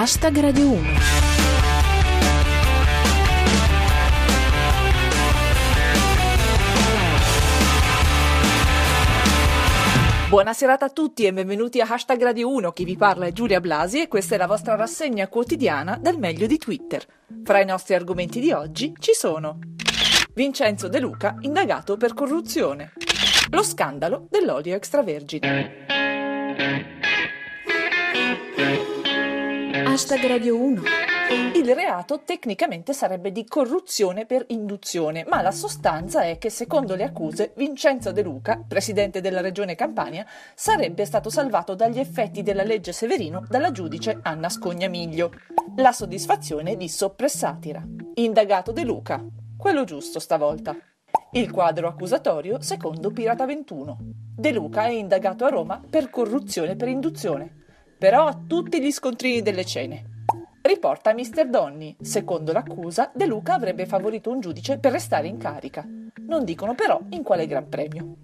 Hashtag Radio 1. Buona serata a tutti e benvenuti a Hashtag Radio 1, chi vi parla è Giulia Blasi e questa è la vostra rassegna quotidiana del meglio di Twitter. Fra i nostri argomenti di oggi ci sono Vincenzo De Luca indagato per corruzione, lo scandalo dell'olio extravergine. Hashtag Radio 1. Il reato tecnicamente sarebbe di corruzione per induzione, ma la sostanza è che secondo le accuse Vincenzo De Luca, presidente della regione Campania, sarebbe stato salvato dagli effetti della legge Severino dalla giudice Anna Scognamiglio. La soddisfazione di soppressatira. Indagato De Luca. Quello giusto stavolta. Il quadro accusatorio secondo Pirata 21. De Luca è indagato a Roma per corruzione per induzione, però ha tutti gli scontrini delle cene. Riporta Mr. Donny. Secondo l'accusa, De Luca avrebbe favorito un giudice per restare in carica. Non dicono però in quale gran premio.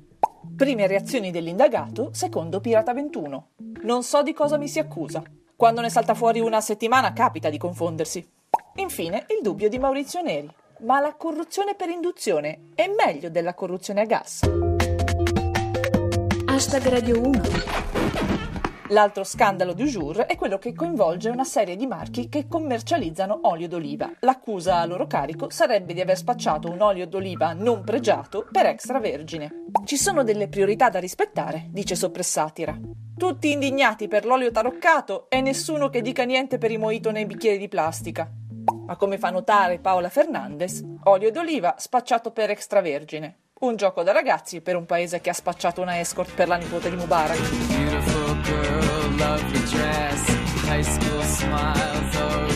Prime reazioni dell'indagato, secondo Pirata 21. Non so di cosa mi si accusa. Quando ne salta fuori una settimana capita di confondersi. Infine, il dubbio di Maurizio Neri. Ma la corruzione per induzione è meglio della corruzione a gas? Hashtag Radio 1. L'altro scandalo du jour è quello che coinvolge una serie di marchi che commercializzano olio d'oliva. L'accusa a loro carico sarebbe di aver spacciato un olio d'oliva non pregiato per extravergine. Ci sono delle priorità da rispettare, dice Soppressatira. Tutti indignati per l'olio taroccato e nessuno che dica niente per i mojito nei bicchieri di plastica. Ma come fa notare Paola Fernandez, olio d'oliva spacciato per extravergine. Un gioco da ragazzi per un paese che ha spacciato una escort per la nipote di Mubarak. Beautiful girl, lovely dress, high school smiles, oh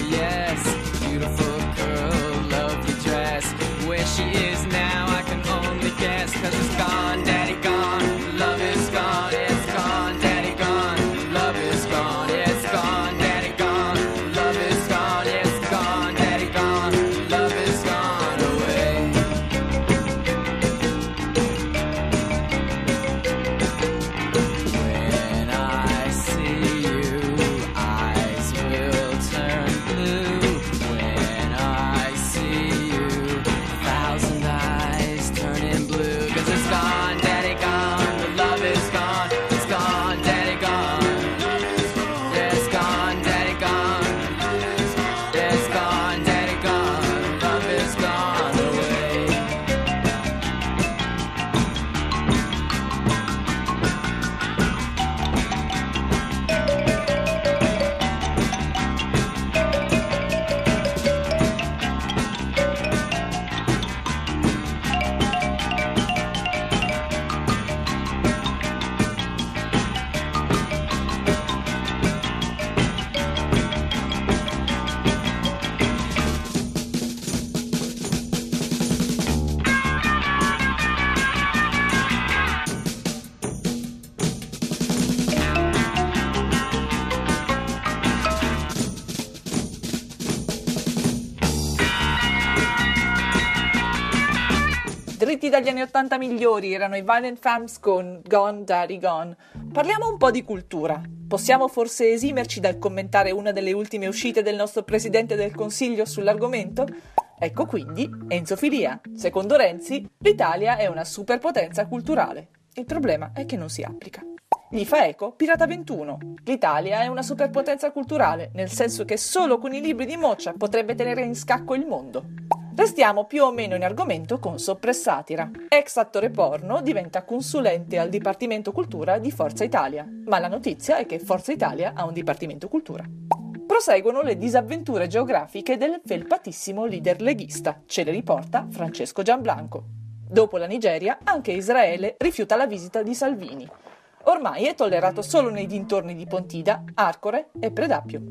Dritti dagli anni 80 migliori erano i Violent Femmes con Gone Daddy Gone. Parliamo un po' di cultura. Possiamo forse esimerci dal commentare una delle ultime uscite del nostro Presidente del Consiglio sull'argomento? Ecco quindi Enzo Filia. Secondo Renzi, l'Italia è una superpotenza culturale. Il problema è che non si applica. Gli fa eco Pirata 21. L'Italia è una superpotenza culturale, nel senso che solo con i libri di Moccia potrebbe tenere in scacco il mondo. Restiamo più o meno in argomento con Soppressatira. Ex attore porno diventa consulente al Dipartimento Cultura di Forza Italia, ma la notizia è che Forza Italia ha un Dipartimento Cultura. Proseguono le disavventure geografiche del felpatissimo leader leghista, ce le riporta Francesco Gianblanco. Dopo la Nigeria, anche Israele rifiuta la visita di Salvini. Ormai è tollerato solo nei dintorni di Pontida, Arcore e Predappio.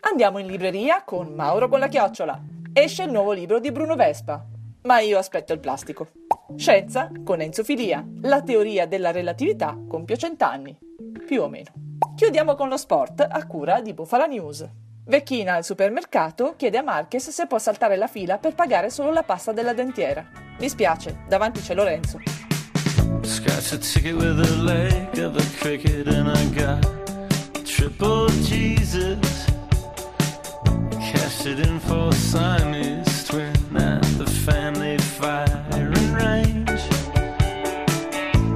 Andiamo in libreria con Mauro con la chiocciola. Esce il nuovo libro di Bruno Vespa. Ma io aspetto il plastico. Scienza con Enzo Filia. La teoria della relatività compie cent'anni. Più o meno. Chiudiamo con lo sport a cura di Bufala News. Vecchina al supermercato chiede a Marquez se può saltare la fila per pagare solo la pasta della dentiera. Mi spiace, davanti c'è Lorenzo. Scratch triple Jesus. Sitting for Siamese twin at the family firing range.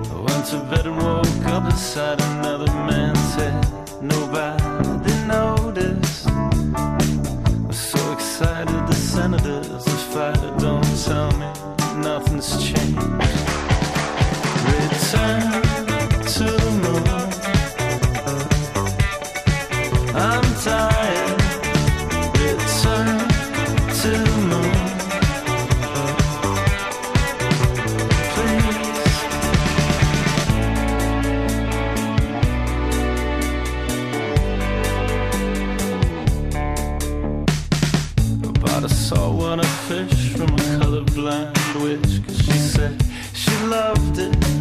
I went to bed and woke up beside another man's head. Nobody 'cause she said she loved it.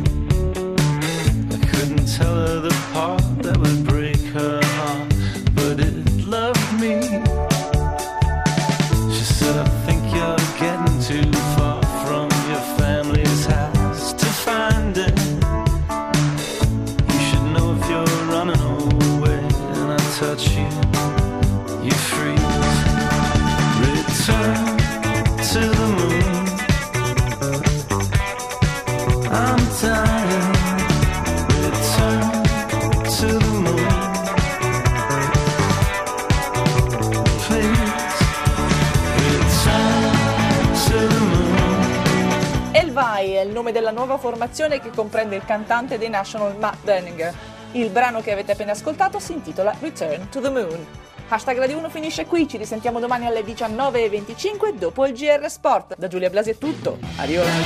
il nome della nuova formazione che comprende il cantante dei National Matt Denninger. Il brano che avete appena ascoltato si intitola Return to the Moon. Hashtag Radio 1 finisce qui, ci risentiamo domani alle 19.25 dopo il GR Sport. Da Giulia Blasi è tutto, arrivederci.